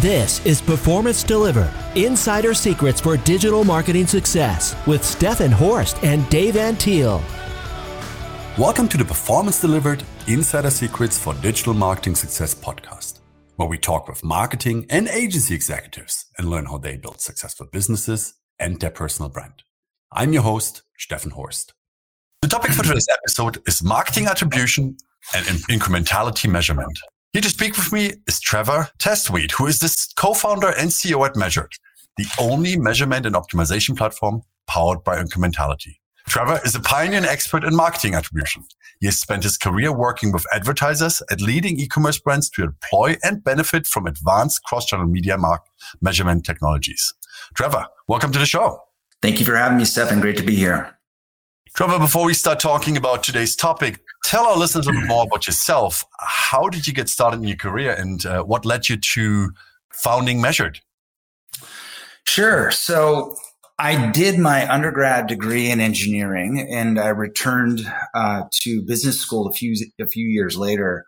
This is Performance Delivered Insider Secrets for Digital Marketing Success with Stefan Horst and Dave Antil. Welcome to the Performance Delivered Insider Secrets for Digital Marketing Success podcast, where we talk with marketing and agency executives and learn how they build successful businesses and their personal brand. I'm your host, Stefan Horst. The topic for today's episode is marketing attribution and incrementality measurement. Here to speak with me is Trevor Testwuide, who is the co-founder and CEO at Measured, the only measurement and optimization platform powered by incrementality. Trevor is a pioneer and expert in marketing attribution. He has spent his career working with advertisers at leading e-commerce brands to deploy and benefit from advanced cross-channel media mark measurement technologies. Trevor, welcome to the show. Thank you for having me, Stefan. Great to be here. Trevor, before we start talking about today's topic, tell our listeners a little bit more about yourself. How did you get started in your career and uh, what led you to founding Measured? Sure. So I did my undergrad degree in engineering and I returned uh, to business school a few, a few years later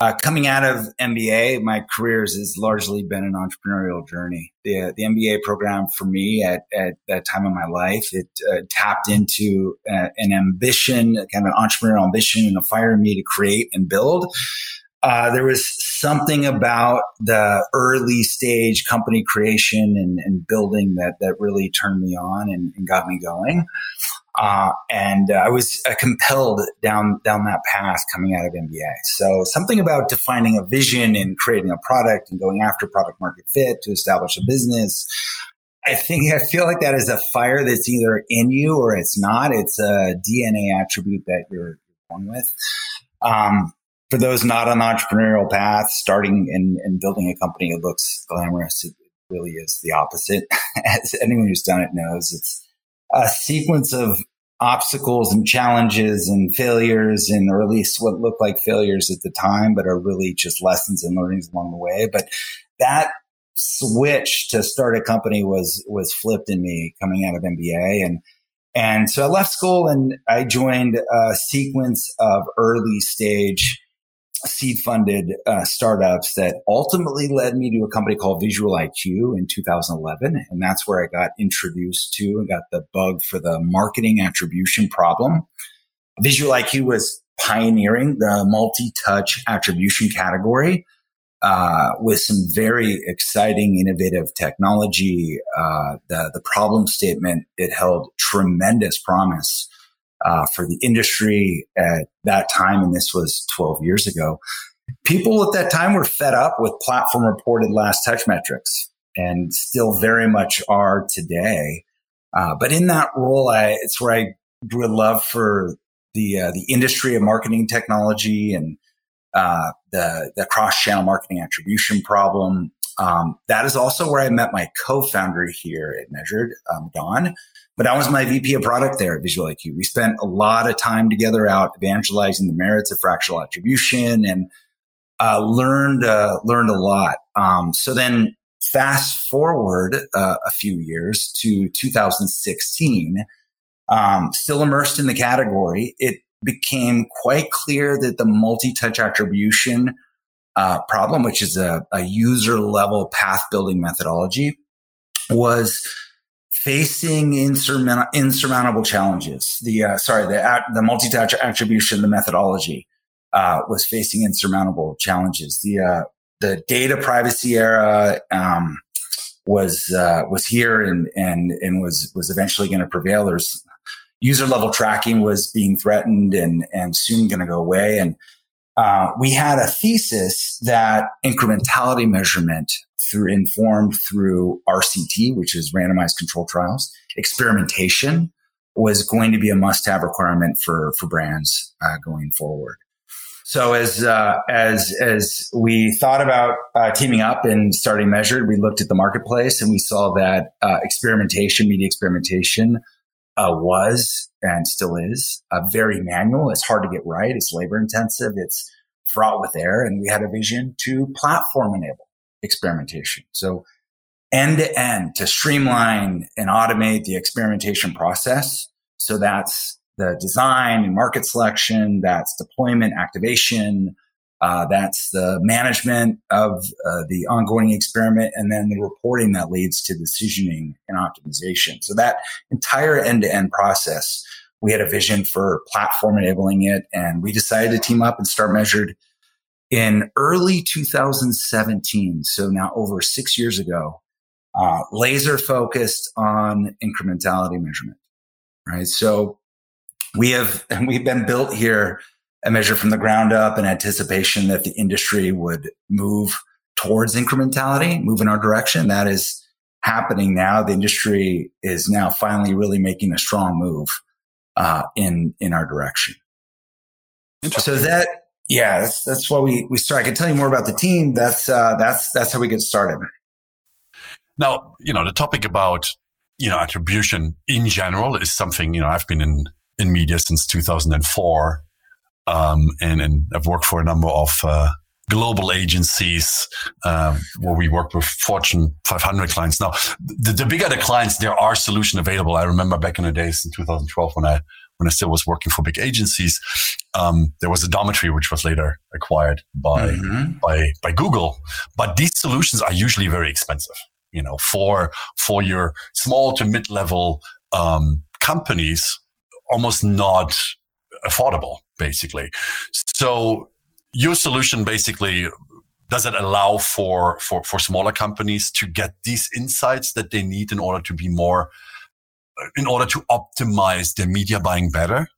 uh, coming out of MBA, my career has largely been an entrepreneurial journey. The, the MBA program for me at, at that time of my life, it uh, tapped into uh, an ambition, kind of an entrepreneurial ambition and a fire in me to create and build. Uh, there was something about the early stage company creation and, and building that that really turned me on and, and got me going. Uh, and uh, I was uh, compelled down down that path coming out of MBA. So something about defining a vision and creating a product and going after product market fit to establish a business. I think I feel like that is a fire that's either in you or it's not. It's a DNA attribute that you're born with. Um, for those not on the entrepreneurial path, starting and, and building a company, it looks glamorous. It really is the opposite. As anyone who's done it knows, it's a sequence of obstacles and challenges and failures and or at least what looked like failures at the time but are really just lessons and learnings along the way. But that switch to start a company was was flipped in me coming out of MBA and and so I left school and I joined a sequence of early stage seed funded uh, startups that ultimately led me to a company called Visual IQ in 2011. And that's where I got introduced to and got the bug for the marketing attribution problem. Visual IQ was pioneering the multi touch attribution category. Uh, with some very exciting, innovative technology, uh, the the problem statement it held tremendous promise uh, for the industry at that time, and this was 12 years ago. People at that time were fed up with platform reported last touch metrics and still very much are today. Uh, but in that role, I, it's where I grew a love for the uh, the industry of marketing technology and uh, the the cross channel marketing attribution problem. Um, that is also where I met my co-founder here at Measured, um, Don, but I was my VP of product there at Visual IQ. We spent a lot of time together out evangelizing the merits of fractional attribution and uh, learned uh, learned a lot. Um, so then, fast forward uh, a few years to 2016, um, still immersed in the category, it became quite clear that the multi-touch attribution uh, problem, which is a, a user level path building methodology, was facing insurmount- insurmountable challenges. The uh, sorry, the the multi-touch attribution, the methodology uh, was facing insurmountable challenges. The uh, the data privacy era um, was uh, was here and and and was was eventually going to prevail. There's user level tracking was being threatened and and soon going to go away and uh, we had a thesis that incrementality measurement through informed through RCT, which is randomized control trials, experimentation was going to be a must-have requirement for for brands uh, going forward. So as uh, as as we thought about uh, teaming up and starting measured, we looked at the marketplace and we saw that uh, experimentation, media experimentation, uh, was and still is uh, very manual. It's hard to get right. It's labor intensive. It's fraught with error, and we had a vision to platform enable experimentation. So end to end to streamline and automate the experimentation process. So that's the design and market selection, that's deployment, activation, Uh, that's the management of uh, the ongoing experiment and then the reporting that leads to decisioning and optimization. So that entire end to end process, we had a vision for platform enabling it and we decided to team up and start measured in early 2017. So now over six years ago, uh, laser focused on incrementality measurement, right? So we have, we've been built here a measure from the ground up in anticipation that the industry would move towards incrementality, move in our direction. That is happening now. The industry is now finally really making a strong move uh, in in our direction. So that yeah, that's that's why we we start. I can tell you more about the team. That's uh, that's that's how we get started. Now, you know, the topic about you know attribution in general is something you know I've been in in media since 2004 um, and, and I've worked for a number of uh, global agencies um, where we work with Fortune 500 clients. Now, the, the bigger the clients, there are solutions available. I remember back in the days in 2012 when I when I still was working for big agencies, um, there was Adometry, which was later acquired by mm-hmm. by by Google. But these solutions are usually very expensive. You know, for for your small to mid level um, companies, almost not affordable basically. So your solution basically does it allow for, for, for smaller companies to get these insights that they need in order to be more, in order to optimize their media buying better?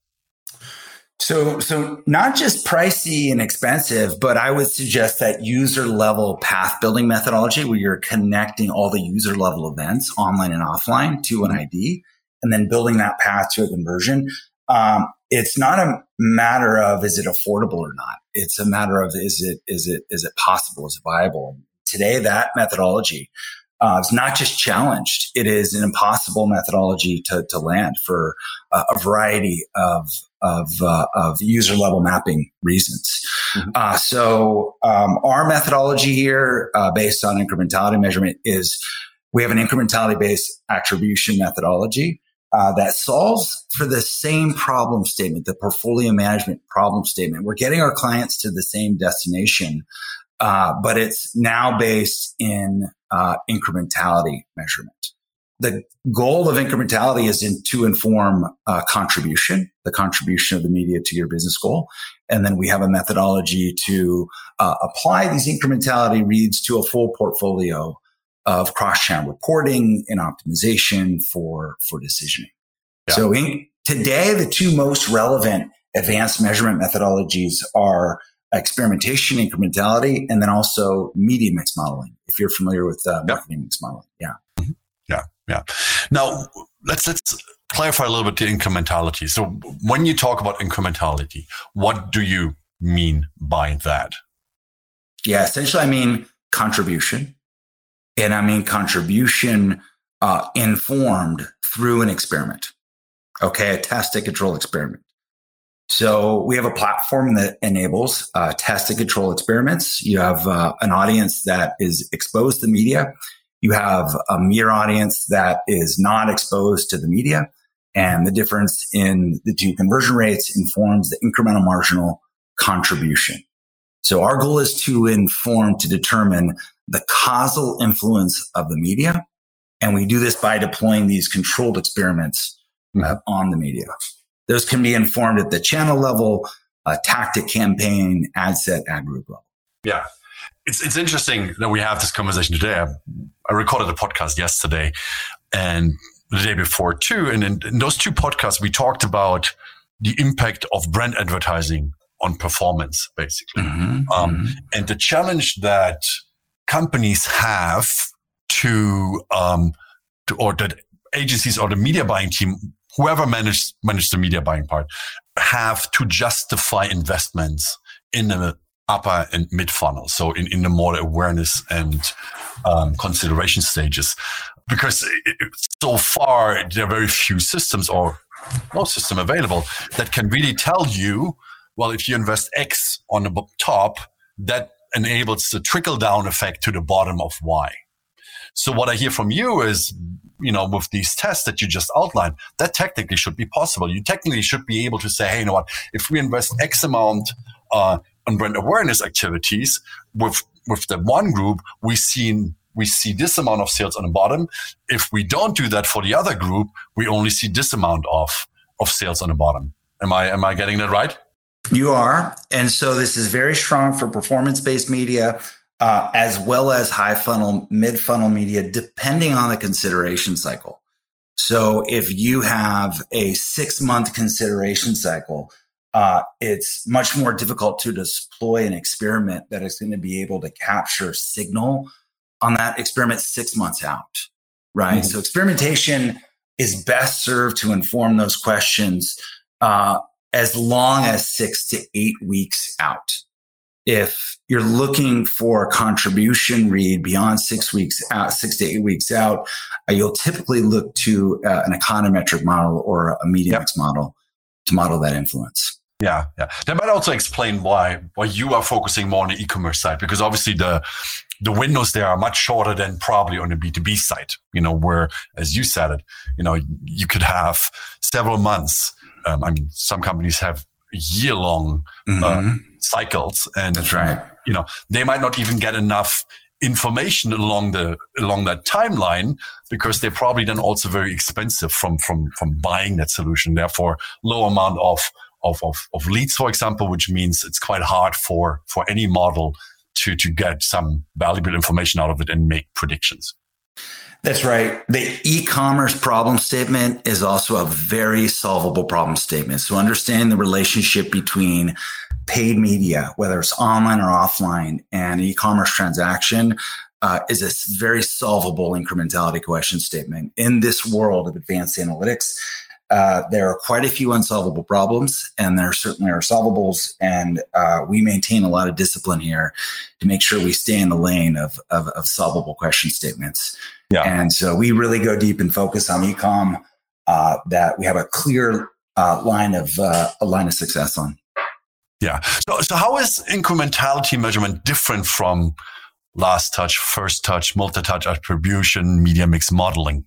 So, so not just pricey and expensive, but I would suggest that user level path building methodology where you're connecting all the user level events online and offline to an ID and then building that path to a conversion. Um, it's not a matter of is it affordable or not. It's a matter of is it is it is it possible? Is it viable? Today, that methodology uh, is not just challenged; it is an impossible methodology to to land for uh, a variety of of, uh, of user level mapping reasons. Mm-hmm. Uh, so um, our methodology here, uh, based on incrementality measurement, is we have an incrementality based attribution methodology uh, that solves for the same problem statement, the portfolio management problem statement. We're getting our clients to the same destination, uh, but it's now based in uh, incrementality measurement. The goal of incrementality is in, to inform uh, contribution, the contribution of the media to your business goal. And then we have a methodology to uh, apply these incrementality reads to a full portfolio of cross-channel reporting and optimization for, for decisioning. Yeah. So in, today, the two most relevant advanced measurement methodologies are experimentation incrementality and then also media mix modeling. If you're familiar with uh, marketing mix modeling. Yeah. Mm-hmm. Yeah. Yeah. Now let's, let's clarify a little bit the incrementality. So when you talk about incrementality, what do you mean by that? Yeah. Essentially, I mean contribution and I mean contribution uh, informed through an experiment. Okay, a test and control experiment. So we have a platform that enables uh, test and control experiments. You have uh, an audience that is exposed to the media. You have a mere audience that is not exposed to the media. And the difference in the two conversion rates informs the incremental marginal contribution. So our goal is to inform, to determine the causal influence of the media. And we do this by deploying these controlled experiments uh, on the media. Those can be informed at the channel level, a tactic campaign, ad set, ad group level. Yeah. It's, it's interesting that we have this conversation today. I, I recorded a podcast yesterday and the day before too. And in, in those two podcasts, we talked about the impact of brand advertising on performance, basically. Mm-hmm, um, mm-hmm. And the challenge that companies have to, um, to, or that agencies or the media buying team, whoever managed managed the media buying part, have to justify investments in the upper and mid funnel. So in, in the more awareness and um, consideration stages, because it, so far there are very few systems or no system available that can really tell you, well, if you invest X on the top, that enables the trickle down effect to the bottom of Y. So what I hear from you is, you know, with these tests that you just outlined, that technically should be possible. You technically should be able to say, hey, you know what, if we invest X amount uh, on brand awareness activities with with the one group, we seen we see this amount of sales on the bottom. If we don't do that for the other group, we only see this amount of of sales on the bottom. Am I am I getting that right? You are, and so this is very strong for performance based media. Uh, as well as high funnel, mid funnel media, depending on the consideration cycle. So if you have a six month consideration cycle, uh, it's much more difficult to deploy an experiment that is going to be able to capture signal on that experiment six months out, right? Mm-hmm. So experimentation is best served to inform those questions uh, as long as six to eight weeks out. If you're looking for a contribution read beyond six weeks out, six to eight weeks out, uh, you'll typically look to uh, an econometric model or a media yep. model to model that influence. Yeah, yeah. That might also explain why why you are focusing more on the e-commerce side because obviously the the windows there are much shorter than probably on the B2B side, you know, where, as you said it, you know, you could have several months. Um, I mean, some companies have year long uh, mm-hmm. uh, cycles and that's right. You know, they might not even get enough information along the along that timeline because they're probably then also very expensive from from from buying that solution therefore low amount of of, of, of leads, for example, which means it's quite hard for, for any model to, to get some valuable information out of it and make predictions. That's right. The e-commerce problem statement is also a very solvable problem statement. So understanding the relationship between paid media, whether it's online or offline, and e-commerce transaction uh, is a very solvable incrementality question statement. In this world of advanced analytics, uh, there are quite a few unsolvable problems, and there certainly are solvables. And uh, we maintain a lot of discipline here to make sure we stay in the lane of, of, of solvable question statements. Yeah. And so we really go deep and focus on ecom uh, that we have a clear uh, line of uh, a line of success on. Yeah. So, so how is incrementality measurement different from last touch, first touch, multi-touch attribution, media mix modeling?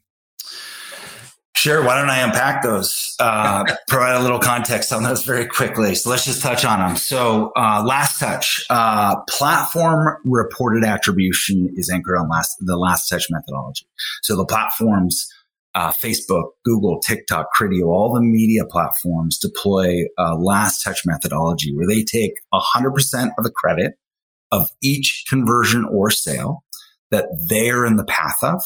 Sure. Why don't I unpack those? Uh, provide a little context on those very quickly. So let's just touch on them. So, uh, last touch, uh, platform reported attribution is anchored on last the last touch methodology. So the platforms, uh, Facebook, Google, TikTok, Criteo, all the media platforms deploy a last touch methodology where they take 100% of the credit of each conversion or sale that they're in the path of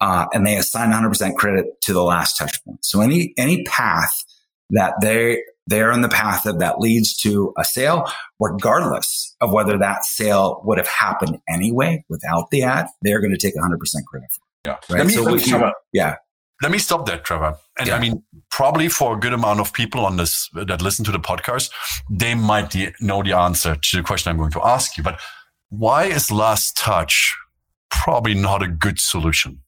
uh, and they assign 100% credit to the last touch point. So any any path that they they're in the path of that leads to a sale, regardless of whether that sale would have happened anyway without the ad, they're going to take 100% credit for. It, yeah. Right? Me, so you, yeah. Let me stop there, Trevor. And yeah. I mean, probably for a good amount of people on this that listen to the podcast, they might know the answer to the question I'm going to ask you. But why is last touch probably not a good solution?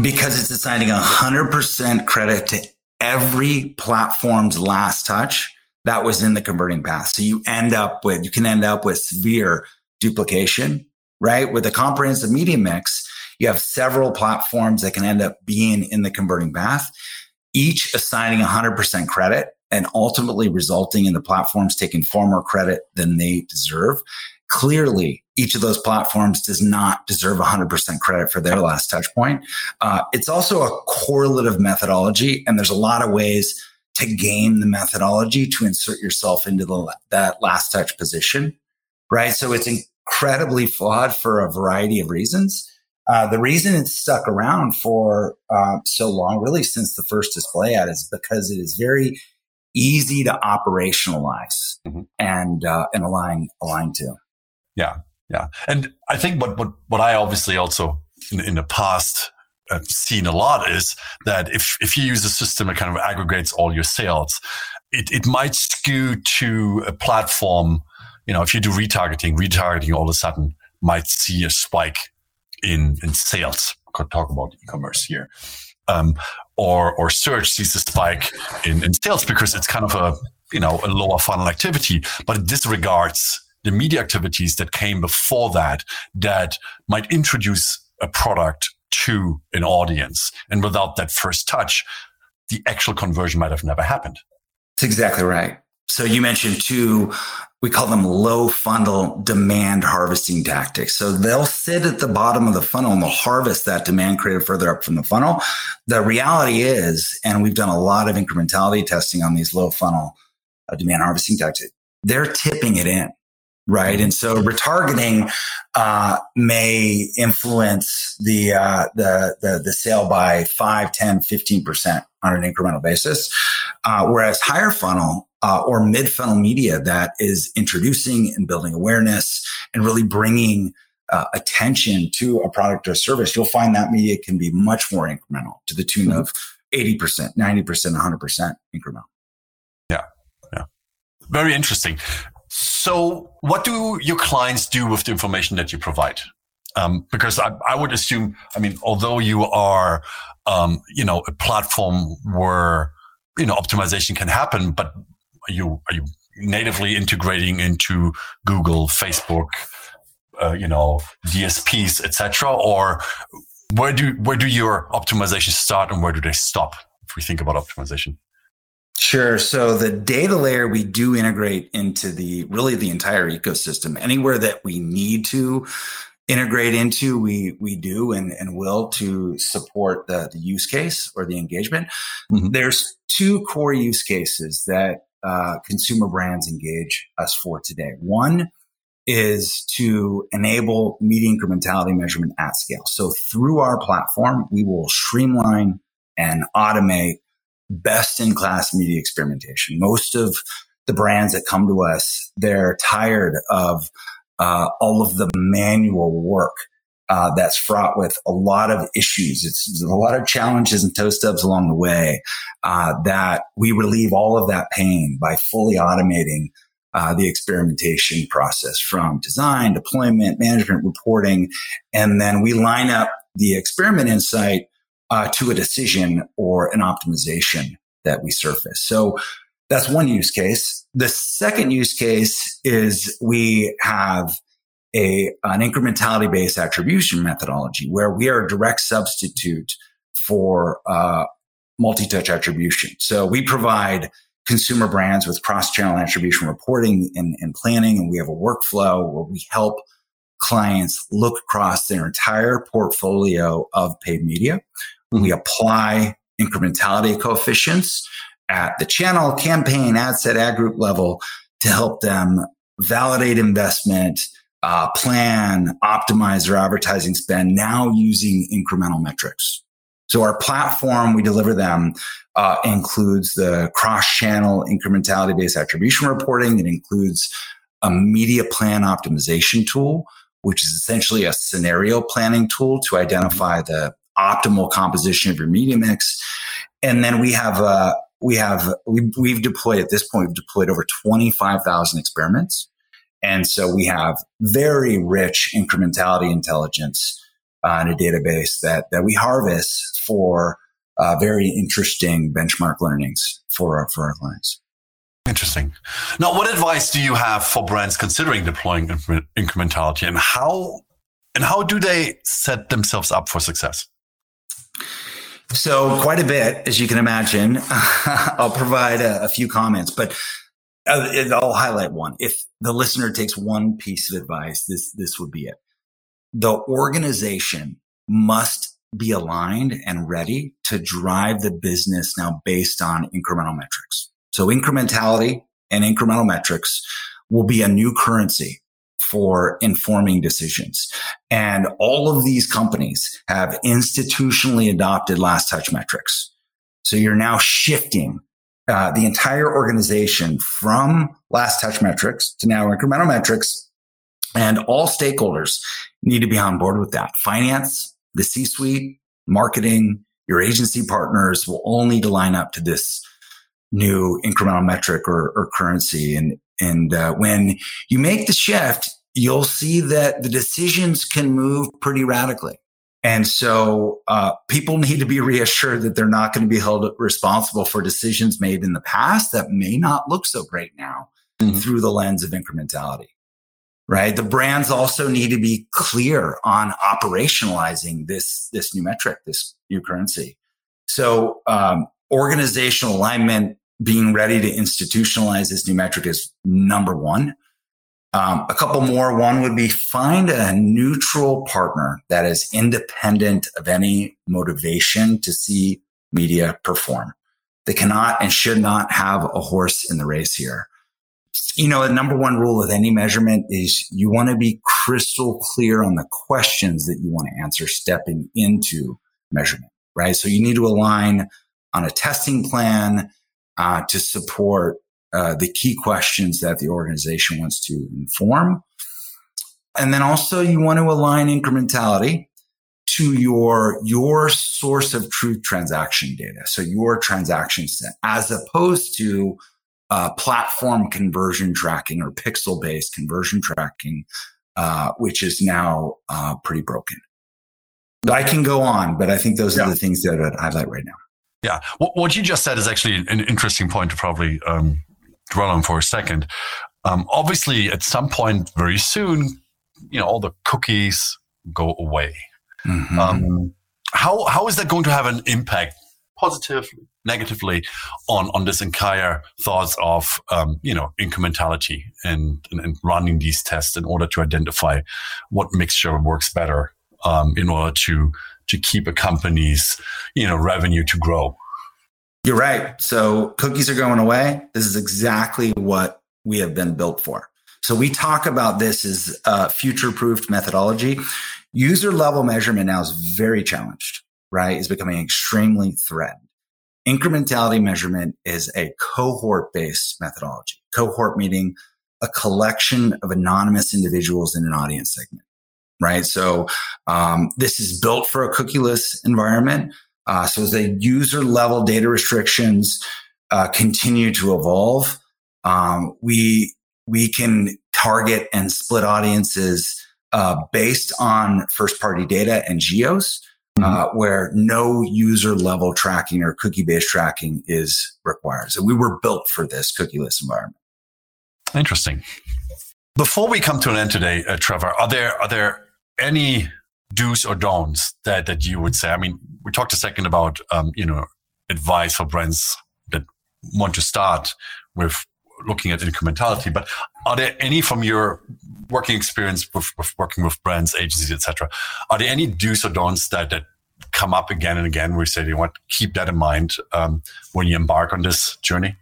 because it's assigning 100% credit to every platform's last touch that was in the converting path. So you end up with, you can end up with severe duplication, right? With a comprehensive media mix, you have several platforms that can end up being in the converting path, each assigning 100% credit and ultimately resulting in the platforms taking far more credit than they deserve. Clearly, each of those platforms does not deserve 100% credit for their last touch point. Uh, it's also a correlative methodology, and there's a lot of ways to game the methodology to insert yourself into the, that last touch position, right? So it's incredibly flawed for a variety of reasons. Uh, the reason it's stuck around for uh, so long, really since the first display ad, is because it is very easy to operationalize mm-hmm. and uh, and align align to. Yeah, yeah. And I think what, what, what I obviously also in, in the past have seen a lot is that if, if you use a system that kind of aggregates all your sales, it, it might skew to a platform. You know, if you do retargeting, retargeting all of a sudden might see a spike in, in sales. Could talk about e-commerce here. Um, or, or search sees a spike in, in sales because it's kind of a, you know, a lower funnel activity, but it disregards the media activities that came before that that might introduce a product to an audience. And without that first touch, the actual conversion might have never happened. That's exactly right. So you mentioned two, we call them low funnel demand harvesting tactics. So they'll sit at the bottom of the funnel and they'll harvest that demand created further up from the funnel. The reality is, and we've done a lot of incrementality testing on these low funnel uh, demand harvesting tactics, they're tipping it in right? And so retargeting uh, may influence the, uh, the, the the sale by 5, 10, 15 percent on an incremental basis, uh, whereas higher funnel uh, or mid funnel media that is introducing and building awareness and really bringing uh, attention to a product or service, you'll find that media can be much more incremental to the tune mm-hmm. of 80%, 90%, 100% incremental. Yeah. Yeah. Very interesting. So, what do your clients do with the information that you provide? Um, because I, I, would assume, I mean, although you are, um, you know, a platform where you know optimization can happen, but are you are you natively integrating into Google, Facebook, uh, you know, DSPs, etc., or where do where do your optimization start and where do they stop? If we think about optimization. Sure. So the data layer we do integrate into the really the entire ecosystem. Anywhere that we need to integrate into, we we do and, and will to support the, the use case or the engagement. Mm-hmm. There's two core use cases that uh, consumer brands engage us for today. One is to enable media incrementality measurement at scale. So through our platform, we will streamline and automate best in class media experimentation. Most of the brands that come to us, they're tired of uh, all of the manual work uh, that's fraught with a lot of issues. It's, a lot of challenges and toe stubs along the way uh, that we relieve all of that pain by fully automating uh, the experimentation process from design, deployment, management, reporting, and then we line up the experiment insight uh, to a decision or an optimization that we surface. So that's one use case. The second use case is we have a, an incrementality based attribution methodology where we are a direct substitute for uh, multi-touch attribution. So we provide consumer brands with cross-channel attribution reporting and, and planning, and we have a workflow where we help clients look across their entire portfolio of paid media we apply incrementality coefficients at the channel, campaign, ad set, ad group level to help them validate investment, uh, plan, optimize their advertising spend now using incremental metrics. So our platform, we deliver them, uh, includes the cross-channel incrementality-based attribution reporting. It includes a media plan optimization tool, which is essentially a scenario planning tool to identify the optimal composition of your media mix. And then we have, uh, we have, we, we've deployed at this point, we've deployed over 25,000 experiments. And so we have very rich incrementality intelligence uh, in a database that, that we harvest for uh, very interesting benchmark learnings for our, for our clients. Interesting. Now, what advice do you have for brands considering deploying incrementality and how, and how do they set themselves up for success? So quite a bit, as you can imagine. I'll provide a, a few comments, but uh, Uh, I'll highlight one. If the listener takes one piece of advice, this this would be it. The organization must be aligned and ready to drive the business now based on incremental metrics. So incrementality and incremental metrics will be a new currency for informing decisions. And all of these companies have institutionally adopted last touch metrics. So you're now shifting uh, the entire organization from last touch metrics to now incremental metrics. And all stakeholders need to be on board with that. Finance, the C suite, marketing, your agency partners will all need to line up to this new incremental metric or, or currency. And, and uh, when you make the shift, you'll see that the decisions can move pretty radically. And so uh, people need to be reassured that they're not going to be held responsible for decisions made in the past that may not look so great now mm-hmm. through the lens of incrementality. Right. The brands also need to be clear on operationalizing this, this new metric, this new currency. So, um, organizational alignment, being ready to institutionalize this new metric is number one. Um, a couple more. One would be find a neutral partner that is independent of any motivation to see media perform. They cannot and should not have a horse in the race here. You know, the number one rule of any measurement is you want to be crystal clear on the questions that you want to answer stepping into measurement, right? So you need to align on a testing plan uh, to support uh, the key questions that the organization wants to inform. And then also you want to align incrementality to your, your source of truth transaction data. So your transaction set as opposed to uh, platform conversion tracking or pixel based conversion tracking, uh, which is now uh, pretty broken. I can go on, but I think those yeah. are the things that I'd highlight right now. Yeah. What you just said is actually an interesting point to probably um, dwell on for a second. Um, obviously, at some point very soon, you know, all the cookies go away. Mm-hmm. Um, how how is that going to have an impact, positively, negatively, on on this entire thoughts of um, you know incrementality and, and, and running these tests in order to identify what mixture works better um, in order to to keep a company's you know revenue to grow. You're right. So cookies are going away. This is exactly what we have been built for. So we talk about this as a future proofed methodology. User level measurement now is very challenged, right? Is becoming extremely threatened. Incrementality measurement is a cohort based methodology. Cohort meaning a collection of anonymous individuals in an audience segment right? So um, this is built for a cookieless environment. Uh, so as the user level data restrictions uh, continue to evolve, um, we we can target and split audiences uh, based on first party data and geos. Uh, mm-hmm. where no user level tracking or cookie based tracking is required. So we were built for this cookieless environment. Interesting. Before we come to an end today, uh, Trevor, are there are there any do's or don'ts that that you would say? I mean, we talked a second about um, you know advice for brands that want to start with looking at incrementality, but are there any from your working experience with, with working with brands, agencies, etc.? Are there any do's or don'ts that that come up again and again? We say you want to keep that in mind um, when you embark on this journey.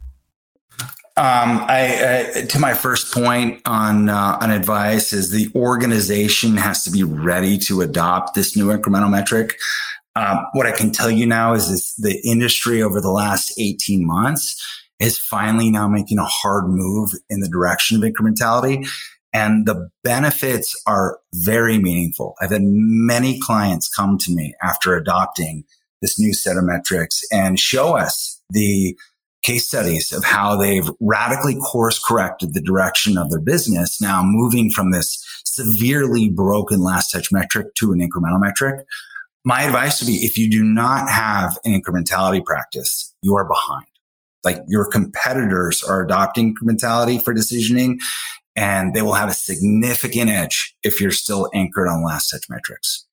Um, I, uh, to my first point on uh, on advice is the organization has to be ready to adopt this new incremental metric. Um, what I can tell you now is this, the industry over the last 18 months is finally now making a hard move in the direction of incrementality. And the benefits are very meaningful. I've had many clients come to me after adopting this new set of metrics and show us the case studies of how they've radically course corrected the direction of their business. Now moving from this severely broken last touch metric to an incremental metric. My advice would be if you do not have an incrementality practice, you are behind. Like your competitors are adopting incrementality for decisioning and they will have a significant edge if you're still anchored on last touch metrics.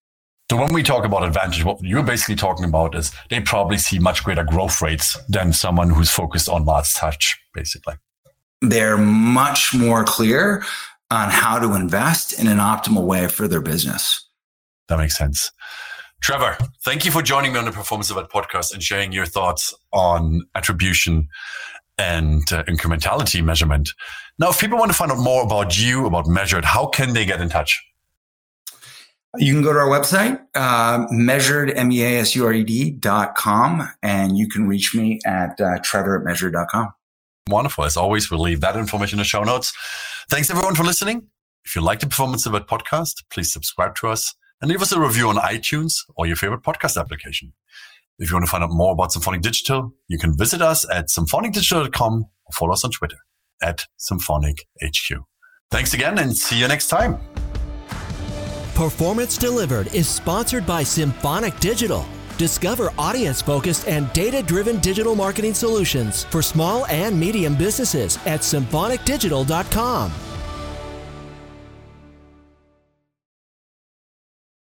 So when we talk about advantage, what you're basically talking about is they probably see much greater growth rates than someone who's focused on last touch, basically. They're much more clear on how to invest in an optimal way for their business. That makes sense. Trevor, thank you for joining me on the Performance Delivered podcast and sharing your thoughts on attribution and uh, incrementality measurement. Now, if people want to find out more about you, about Measured, how can they get in touch? You can go to our website, uh, measured, M-E-A-S-U-R-E-D dot com, and you can reach me at uh, trevor at measured.com. Wonderful. As always, we'll leave that information in the show notes. Thanks everyone for listening. If you like the Performance Delivered podcast, please subscribe to us and leave us a review on iTunes or your favorite podcast application. If you want to find out more about Symphonic Digital, you can visit us at symphonicdigital.com or follow us on Twitter at symphonicHQ. Thanks again and see you next time. Performance Delivered is sponsored by Symphonic Digital. Discover audience focused and data driven digital marketing solutions for small and medium businesses at symphonicdigital.com.